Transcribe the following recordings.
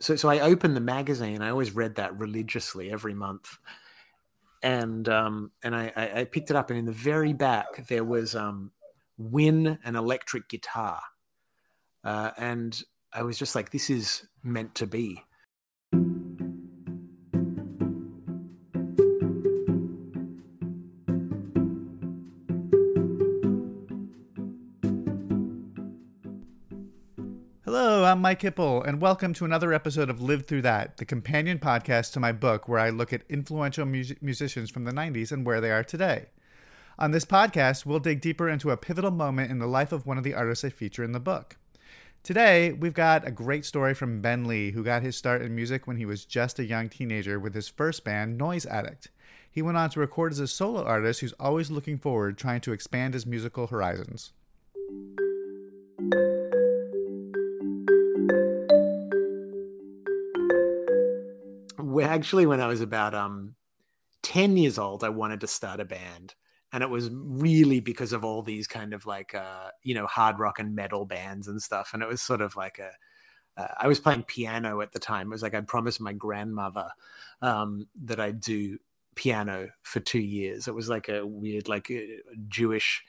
so so I opened the magazine. I always read that religiously every month, and um, and I, I picked it up, and in the very back there was um, "Win an electric guitar," uh, and I was just like, "This is meant to be." I'm Mike Hipple, and welcome to another episode of Lived Through That, the companion podcast to my book where I look at influential musicians from the 90s and where they are today. On this podcast, we'll dig deeper into a pivotal moment in the life of one of the artists I feature in the book. Today, we've got a great story from Ben Lee, who got his start in music when he was just a young teenager with his first band, Noise Addict. He went on to record as a solo artist who's always looking forward, trying to expand his musical horizons. Actually when I was about um 10 years old, I wanted to start a band. And it was really because of all these kind of like, uh, you know, hard rock and metal bands and stuff. And it was sort of like a, uh, I was playing piano at the time. It was like I'd promised my grandmother um, that I'd do piano for two years. It was like a weird, like a Jewish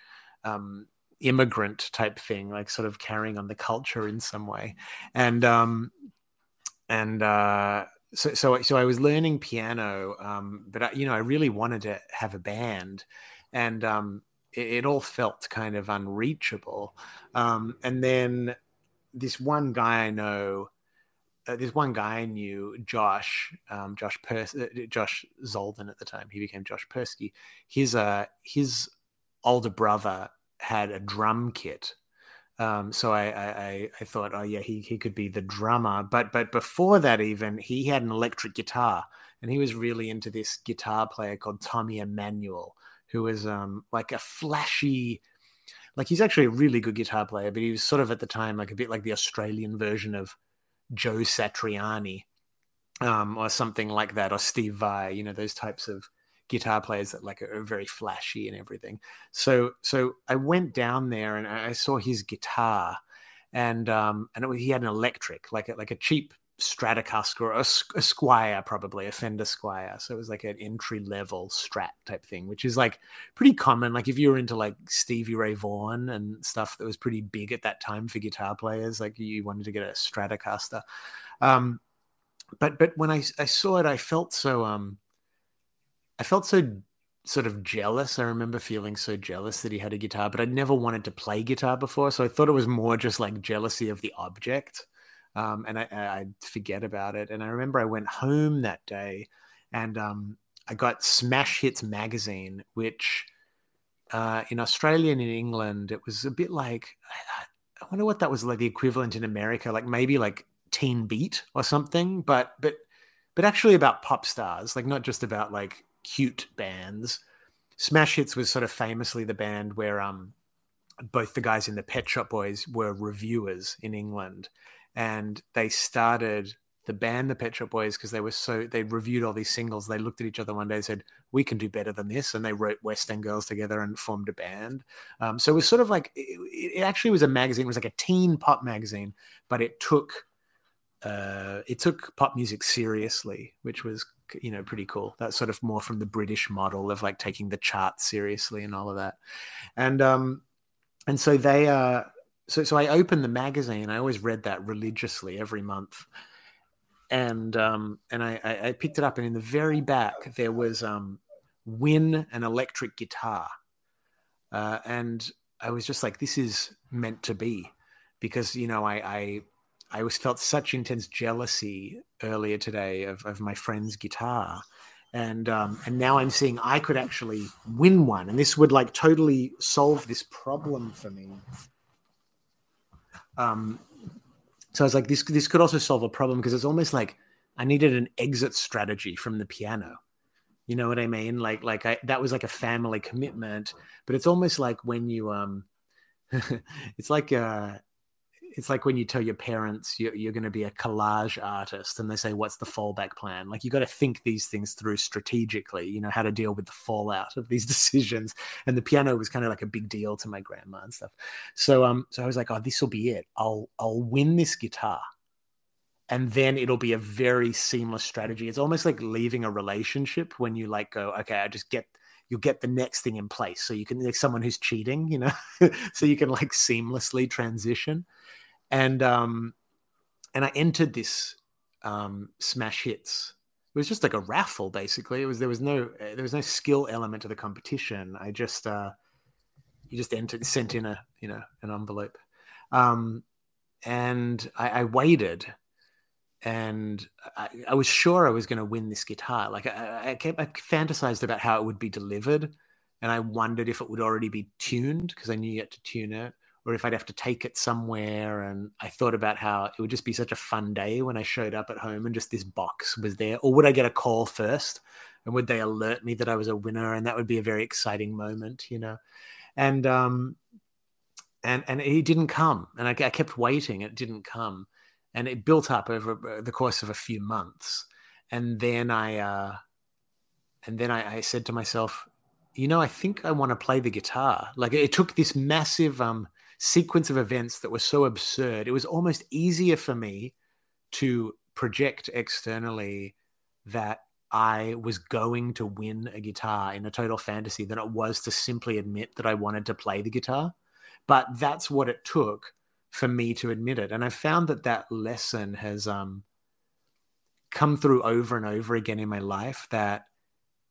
um, immigrant type thing, like sort of carrying on the culture in some way. And um, and uh, so so so I was learning piano, um, but I, you know I really wanted to have a band, and um, it, it, all felt kind of unreachable. Um, and then this one guy I know, uh, this one guy I knew, Josh, um, Josh Pers- uh, Josh Zolden at the time. He became Josh Persky. His uh, his older brother had a drum kit um, so I, I, I thought, oh yeah, he, he could be the drummer. But but before that, even he had an electric guitar, and he was really into this guitar player called Tommy Emmanuel, who was um, like a flashy, like he's actually a really good guitar player, but he was sort of at the time like a bit like the Australian version of Joe Satriani, um, or something like that, or Steve Vai, you know, those types of guitar players that like are very flashy and everything. So so I went down there and I saw his guitar, and um and he had an electric like a, like a cheap Stratocaster or a, a Squier probably a Fender Squier. So it was like an entry level Strat type thing, which is like pretty common. Like if you were into like Stevie Ray Vaughan and stuff that was pretty big at that time for guitar players, like you wanted to get a Stratocaster. Um, but but when I I saw it, I felt so um I felt so sort of jealous. I remember feeling so jealous that he had a guitar, but I'd never wanted to play guitar before. So I thought it was more just like jealousy of the object. Um, and I, I'd forget about it. And I remember I went home that day and um, I got Smash Hits magazine, which uh, in Australia and in England, it was a bit like, I wonder what that was like the equivalent in America, like maybe like Teen Beat or something, but, but, but actually about pop stars, like not just about like cute bands. Smash Hits was sort of famously the band where um, both the guys in the Pet Shop Boys were reviewers in England, and they started the band the Pet Shop Boys because they were so they reviewed all these singles. They looked at each other one day and said, "We can do better than this," and they wrote West End Girls together and formed a band. Um, so it was sort of like it, it, actually was a magazine. It was like a teen pop magazine, but it took uh, it took pop music seriously, which was you know pretty cool. That's sort of more from the british model of like taking the charts seriously and all of that. And um and so they uh so so i opened the magazine. I always read that religiously every month. And um and i i picked it up and in the very back there was um win an electric guitar. Uh and i was just like this is meant to be because you know i i I always felt such intense jealousy earlier today of, of my friend's guitar. And um, and now I'm seeing I could actually win one, and this would like totally solve this problem for me. Um, so I was like, this this could also solve a problem because it's almost like I needed an exit strategy from the piano. You know what I mean? Like like I that was like a family commitment, but it's almost like when you um, it's like uh it's like when you tell your parents you're, you're going to be a collage artist and they say what's the fallback plan like you got to think these things through strategically you know how to deal with the fallout of these decisions and the piano was kind of like a big deal to my grandma and stuff so um so i was like oh this will be it i'll i'll win this guitar and then it'll be a very seamless strategy. It's almost like leaving a relationship when you like go, okay, I just get you'll get the next thing in place. So you can like someone who's cheating, you know, so you can like seamlessly transition. And um and I entered this um smash hits. It was just like a raffle basically. It was there was no there was no skill element to the competition. I just uh you just entered sent in a you know an envelope. Um and I, I waited and I, I, was sure I was going to win this guitar. Like I, I, kept, I fantasized about how it would be delivered, and I wondered if it would already be tuned because I knew you had to tune it, or if I'd have to take it somewhere. And I thought about how it would just be such a fun day when I showed up at home and just this box was there, or would I get a call first, and would they alert me that I was a winner, and that would be a very exciting moment, you know, and um, and and he didn't come, and I, I kept waiting, it didn't come. And it built up over uh, the course of a few months. And then i uh and then I, I said to myself you know i think i want to play the guitar. Like it took this massive um sequence of events that were so absurd it was almost easier for me to project externally that I was going to win a guitar in a total fantasy than it was to simply admit that I wanted to play the guitar. But that's what it took for me to admit it. And I found that that lesson has um, come through over and over again in my life that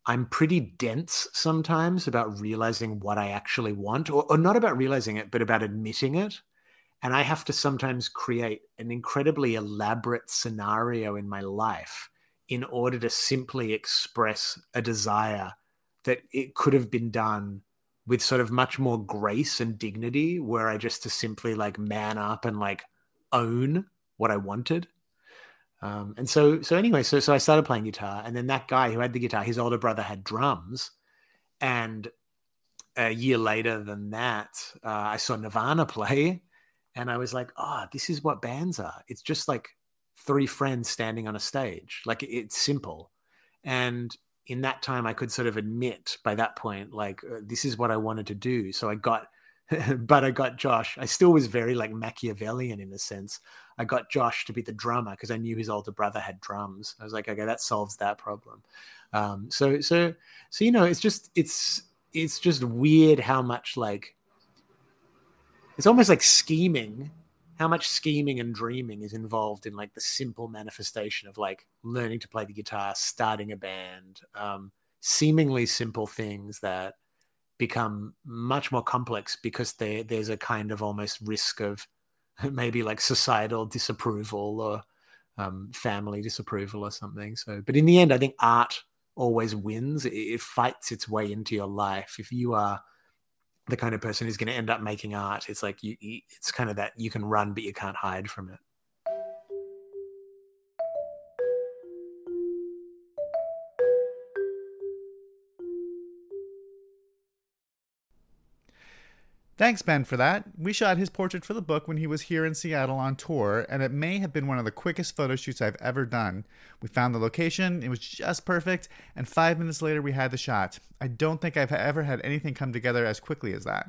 I'm pretty dense sometimes about realizing what I actually want, or, or not about realizing it, but about admitting it. And I have to sometimes create an incredibly elaborate scenario in my life in order to simply express a desire that it could have been done with sort of much more grace and dignity where I just to simply like man up and like own what I wanted. Um, and so, so anyway, so, so I started playing guitar and then that guy who had the guitar, his older brother had drums and a year later than that, uh, I saw Nirvana play and I was like, oh, this is what bands are. It's just like three friends standing on a stage. Like it's simple. And in that time i could sort of admit by that point like uh, this is what i wanted to do so i got but i got josh i still was very like machiavellian in a sense. I got josh to be the drummer because i knew his older brother had drums. I was like okay that solves that problem. Um, so so so you know it's just it's it's just weird how much like it's almost like scheming how much scheming and dreaming is involved in like the simple manifestation of like learning to play the guitar, starting a band, um, seemingly simple things that become much more complex because there's a kind of almost risk of maybe like societal disapproval or um, family disapproval or something. So, but in the end, I think art always wins. It, it fights its way into your life. If you are the kind of person who's going to end up making art. It's like you, it's kind of that you can run, but you can't hide from it. Thanks, Ben, for that. We shot his portrait for the book when he was here in Seattle on tour, and it may have been one of the quickest photo shoots I've ever done. We found the location, it was just perfect, and five minutes later we had the shot. I don't think I've ever had anything come together as quickly as that.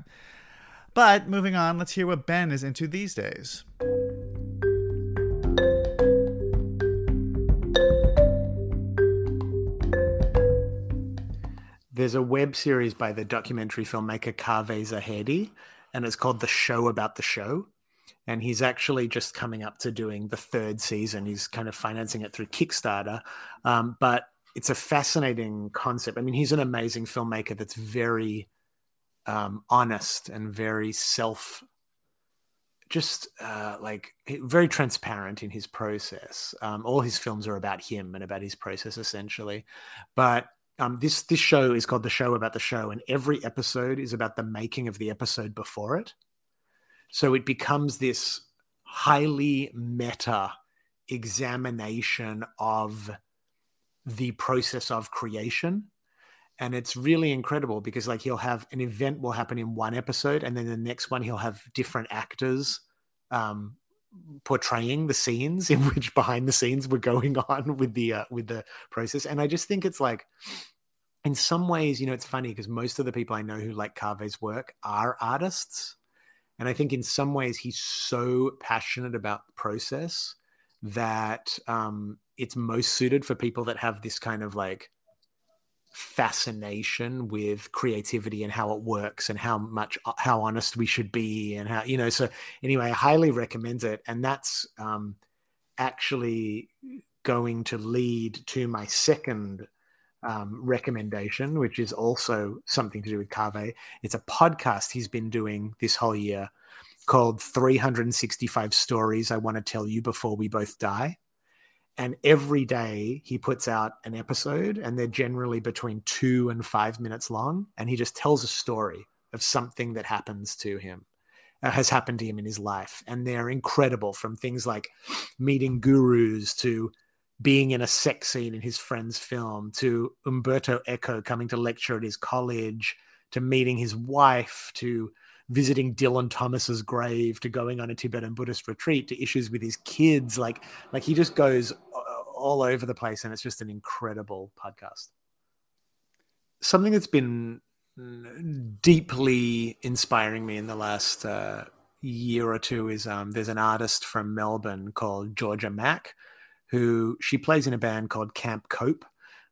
But moving on, let's hear what Ben is into these days. There's a web series by the documentary filmmaker Caveh Zahedi, and it's called The Show About the Show. And he's actually just coming up to doing the third season. He's kind of financing it through Kickstarter. Um, but it's a fascinating concept. I mean, he's an amazing filmmaker that's very um, honest and very self just uh, like very transparent in his process. Um, all his films are about him and about his process, essentially. But um, this this show is called the show about the show, and every episode is about the making of the episode before it. So it becomes this highly meta examination of the process of creation and it's really incredible because like he'll have an event will happen in one episode and then the next one he'll have different actors um, portraying the scenes in which behind the scenes were going on with the uh, with the process. And i just think it's like in some ways you know it's funny because most of the people i know who like Caveh's work are artists. And i think in some ways he's so passionate about the process that um, it's most suited for people that have this kind of like fascination with creativity and how it works and how much how honest we should be and how you know so anyway i highly recommend it and that's um actually going to lead to my second um, recommendation, which is also something to do with Caveh. It's a podcast he's been doing this whole year called 365 Stories I Want to Tell You Before We Both Die. And every day he puts out an episode, and they're generally between two and five minutes long. And he just tells a story of something that happens to him, uh, has happened to him in his life. And they're incredible from things like meeting gurus to being in a sex scene in his friend's film to Umberto Eco coming to lecture at his college to meeting his wife to visiting Dylan Thomas's grave to going on a Tibetan Buddhist retreat to issues with his kids like like he just goes all over the place and it's just an incredible podcast something that's been deeply inspiring me in the last uh, year or two is um, there's an artist from Melbourne called Georgia Maq who she plays in a band called Camp Cope.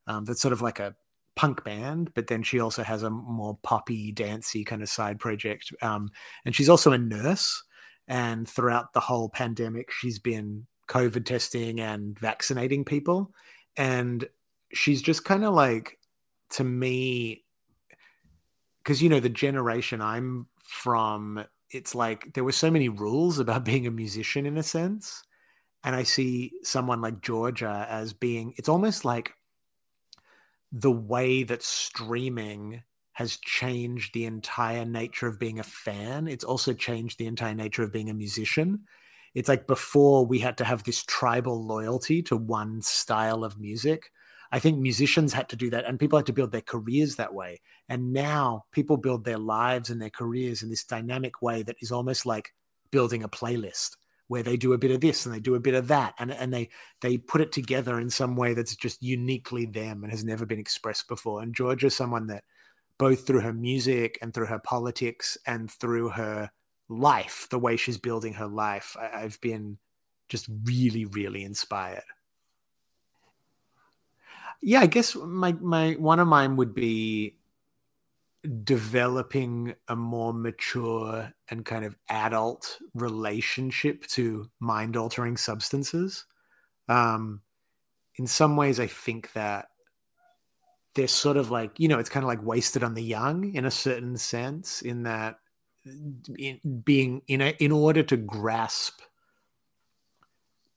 Um, that's sort of like a punk band, but then she also has a more poppy, dancey kind of side project. Um, and she's also a nurse. And throughout the whole pandemic, she's been COVID testing and vaccinating people. And she's just kind of like, to me, because, you know, the generation I'm from, it's like there were so many rules about being a musician in a sense and I see someone like Georgia as being, it's almost like the way that streaming has changed the entire nature of being a fan. It's also changed the entire nature of being a musician. It's like before we had to have this tribal loyalty to one style of music. I think musicians had to do that and people had to build their careers that way. And now people build their lives and their careers in this dynamic way that is almost like building a playlist where they do a bit of this and they do a bit of that and, and they they put it together in some way that's just uniquely them and has never been expressed before and georgia's someone that both through her music and through her politics and through her life the way she's building her life I, i've been just really really inspired yeah i guess my my one of mine would be developing a more mature and kind of adult relationship to mind altering substances. Um, in some ways, I think that they're sort of like, you know, it's kind of like wasted on the young in a certain sense, in that in being in a, in order to grasp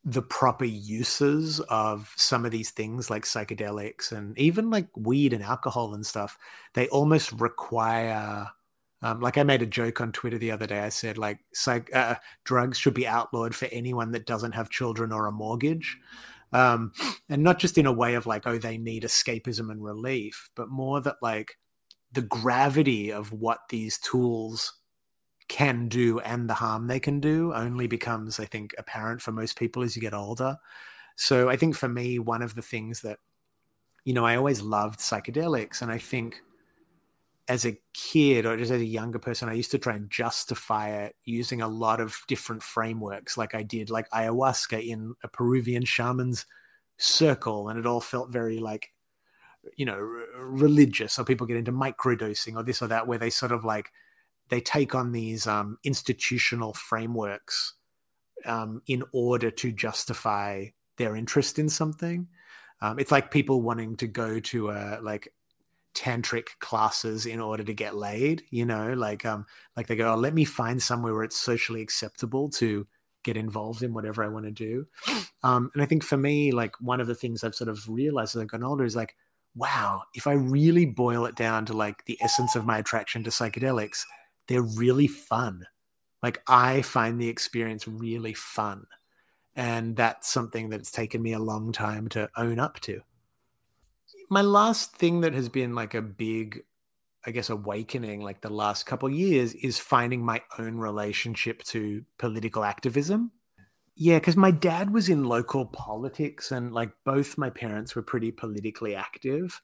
the proper uses of some of these things like psychedelics and even like weed and alcohol and stuff they almost require um, like i made a joke on twitter the other day. I said like psych uh, drugs should be outlawed for anyone that doesn't have children or a mortgage. Um, and not just in a way of like oh they need escapism and relief but more that like the gravity of what these tools can do and the harm they can do only becomes, I think, apparent for most people as you get older. So I think for me, one of the things that, you know, I always loved psychedelics. And I think as a kid or just as a younger person, I used to try and justify it using a lot of different frameworks, like I did, like ayahuasca in a Peruvian shaman's circle. And it all felt very like, you know, religious, or people get into microdosing or this or that, where they sort of like, they take on these um, institutional frameworks um, in order to justify their interest in something. Um, it's like people wanting to go to a like tantric classes in order to get laid. You know, like um, like they go, oh, let me find somewhere where it's socially acceptable to get involved in whatever I want to do. Um, and I think for me, like one of the things I've sort of realized as I've gotten older is like, wow, if I really boil it down to like the essence of my attraction to psychedelics, they're really fun. Like I find the experience really fun. And that's something that's taken me a long time to own up to. My last thing that has been like a big, I guess, awakening, like the last couple years, is finding my own relationship to political activism. Yeah, because my dad was in local politics, and like both my parents were pretty politically active.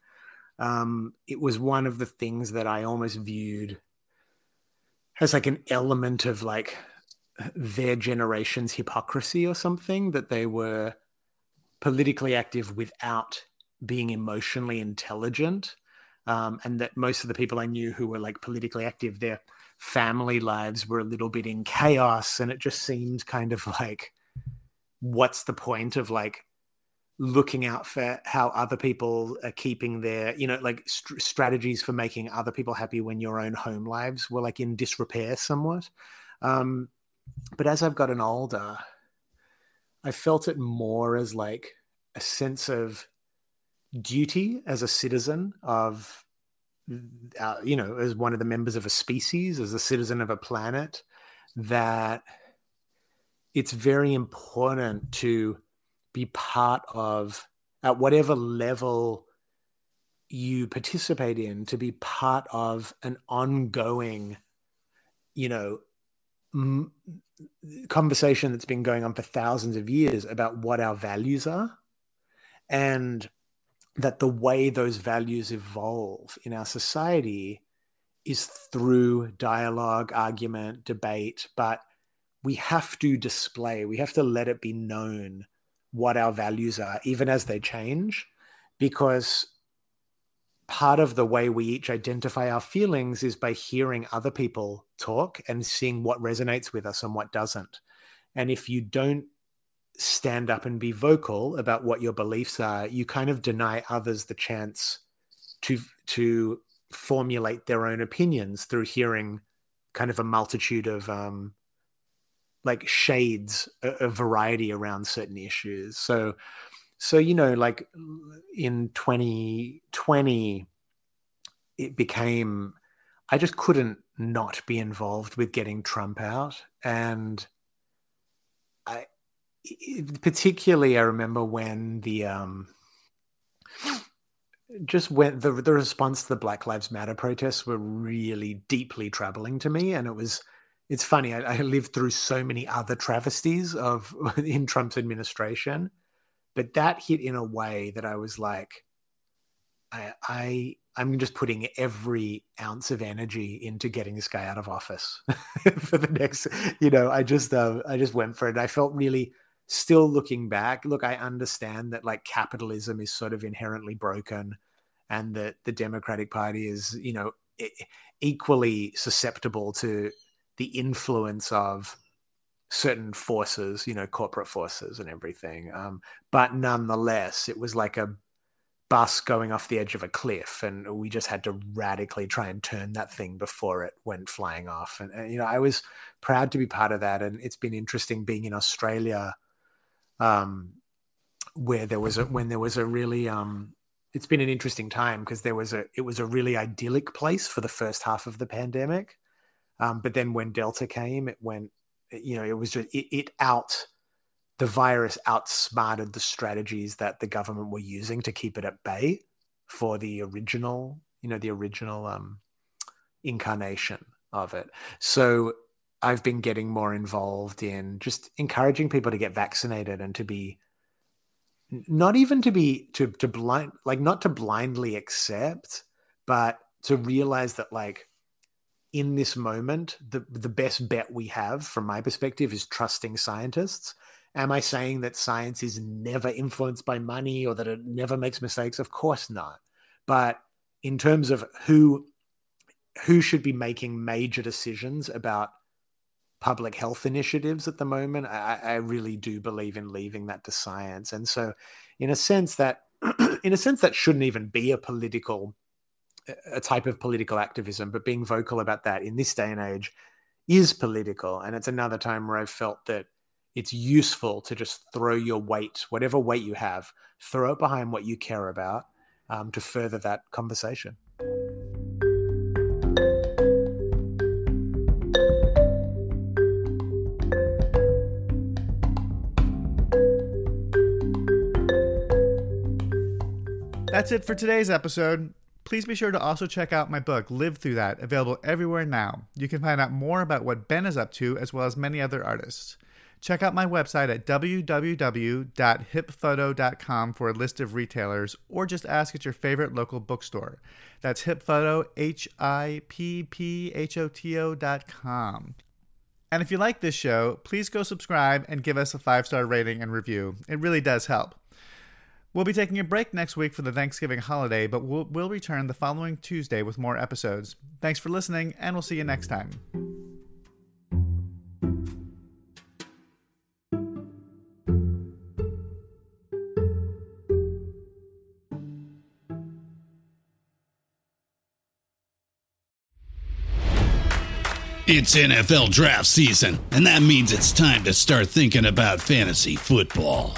Um, it was one of the things that I almost viewed has like an element of like their generation's hypocrisy or something that they were politically active without being emotionally intelligent um, and that most of the people i knew who were like politically active their family lives were a little bit in chaos and it just seemed kind of like what's the point of like looking out for how other people are keeping their you know like st- strategies for making other people happy when your own home lives were like in disrepair somewhat. Um but as i've gotten older i felt it more as like a sense of duty as a citizen of uh, you know as one of the members of a species as a citizen of a planet that it's very important to be part of at whatever level you participate in to be part of an ongoing you know m- conversation that's been going on for thousands of years about what our values are and that the way those values evolve in our society is through dialogue argument debate but we have to display we have to let it be known what our values are, even as they change, because part of the way we each identify our feelings is by hearing other people talk and seeing what resonates with us and what doesn't. And if you don't stand up and be vocal about what your beliefs are, you kind of deny others the chance to to formulate their own opinions through hearing kind of a multitude of um, like shades of variety around certain issues. So, so you know, like in 2020, it became I just couldn't not be involved with getting Trump out, and I particularly I remember when the um just when the the response to the Black Lives Matter protests were really deeply troubling to me, and it was it's funny. I, I, lived through so many other travesties of in Trump's administration, but that hit in a way that I was like, I, I I'm just putting every ounce of energy into getting this guy out of office for the next. You know, I just uh, I just went for it. I felt really still looking back. Look, I understand that like capitalism is sort of inherently broken, and that the Democratic Party is you know equally susceptible to the influence of certain forces, you know, corporate forces and everything. Um, but nonetheless, it was like a bus going off the edge of a cliff, and we just had to radically try and turn that thing before it went flying off. And, and you know, I was proud to be part of that, and it's been interesting being in Australia, um, where there was a when there was a really um, it's been an interesting time because there was a it was a really idyllic place for the first half of the pandemic um, but then when Delta came, it went, you know, it was just, it, it out, the virus outsmarted the strategies that the government were using to keep it at bay for the original, you know, the original um, incarnation of it. So I've been getting more involved in just encouraging people to get vaccinated and to be not even to be to to blind like not to blindly accept, but to realize that like in this moment, the the best bet we have, from my perspective, is trusting scientists. Am I saying that science is never influenced by money or that it never makes mistakes? Of course not. But in terms of who who should be making major decisions about public health initiatives at the moment, I, I really do believe in leaving that to science. And so, in a sense, that in a sense that shouldn't even be a political a type of political activism, but being vocal about that in this day and age is political. And it's another time where I've felt that it's useful to just throw your weight, whatever weight you have, throw it behind what you care about um, to further that conversation. That's it for today's episode. Please be sure to also check out my book, Lived Through That, available everywhere now. You can find out more about what Ben is up to, as well as many other artists. Check out my website at www.hipphoto.com for a list of retailers, or just ask at your favorite local bookstore. That's hipphoto, H I P P H O T O.com. And if you like this show, please go subscribe and give us a five star rating and review. It really does help. We'll be taking a break next week for the Thanksgiving holiday, but we'll, we'll return the following Tuesday with more episodes. Thanks for listening, and we'll see you next time. It's NFL draft season, and that means it's time to start thinking about fantasy football.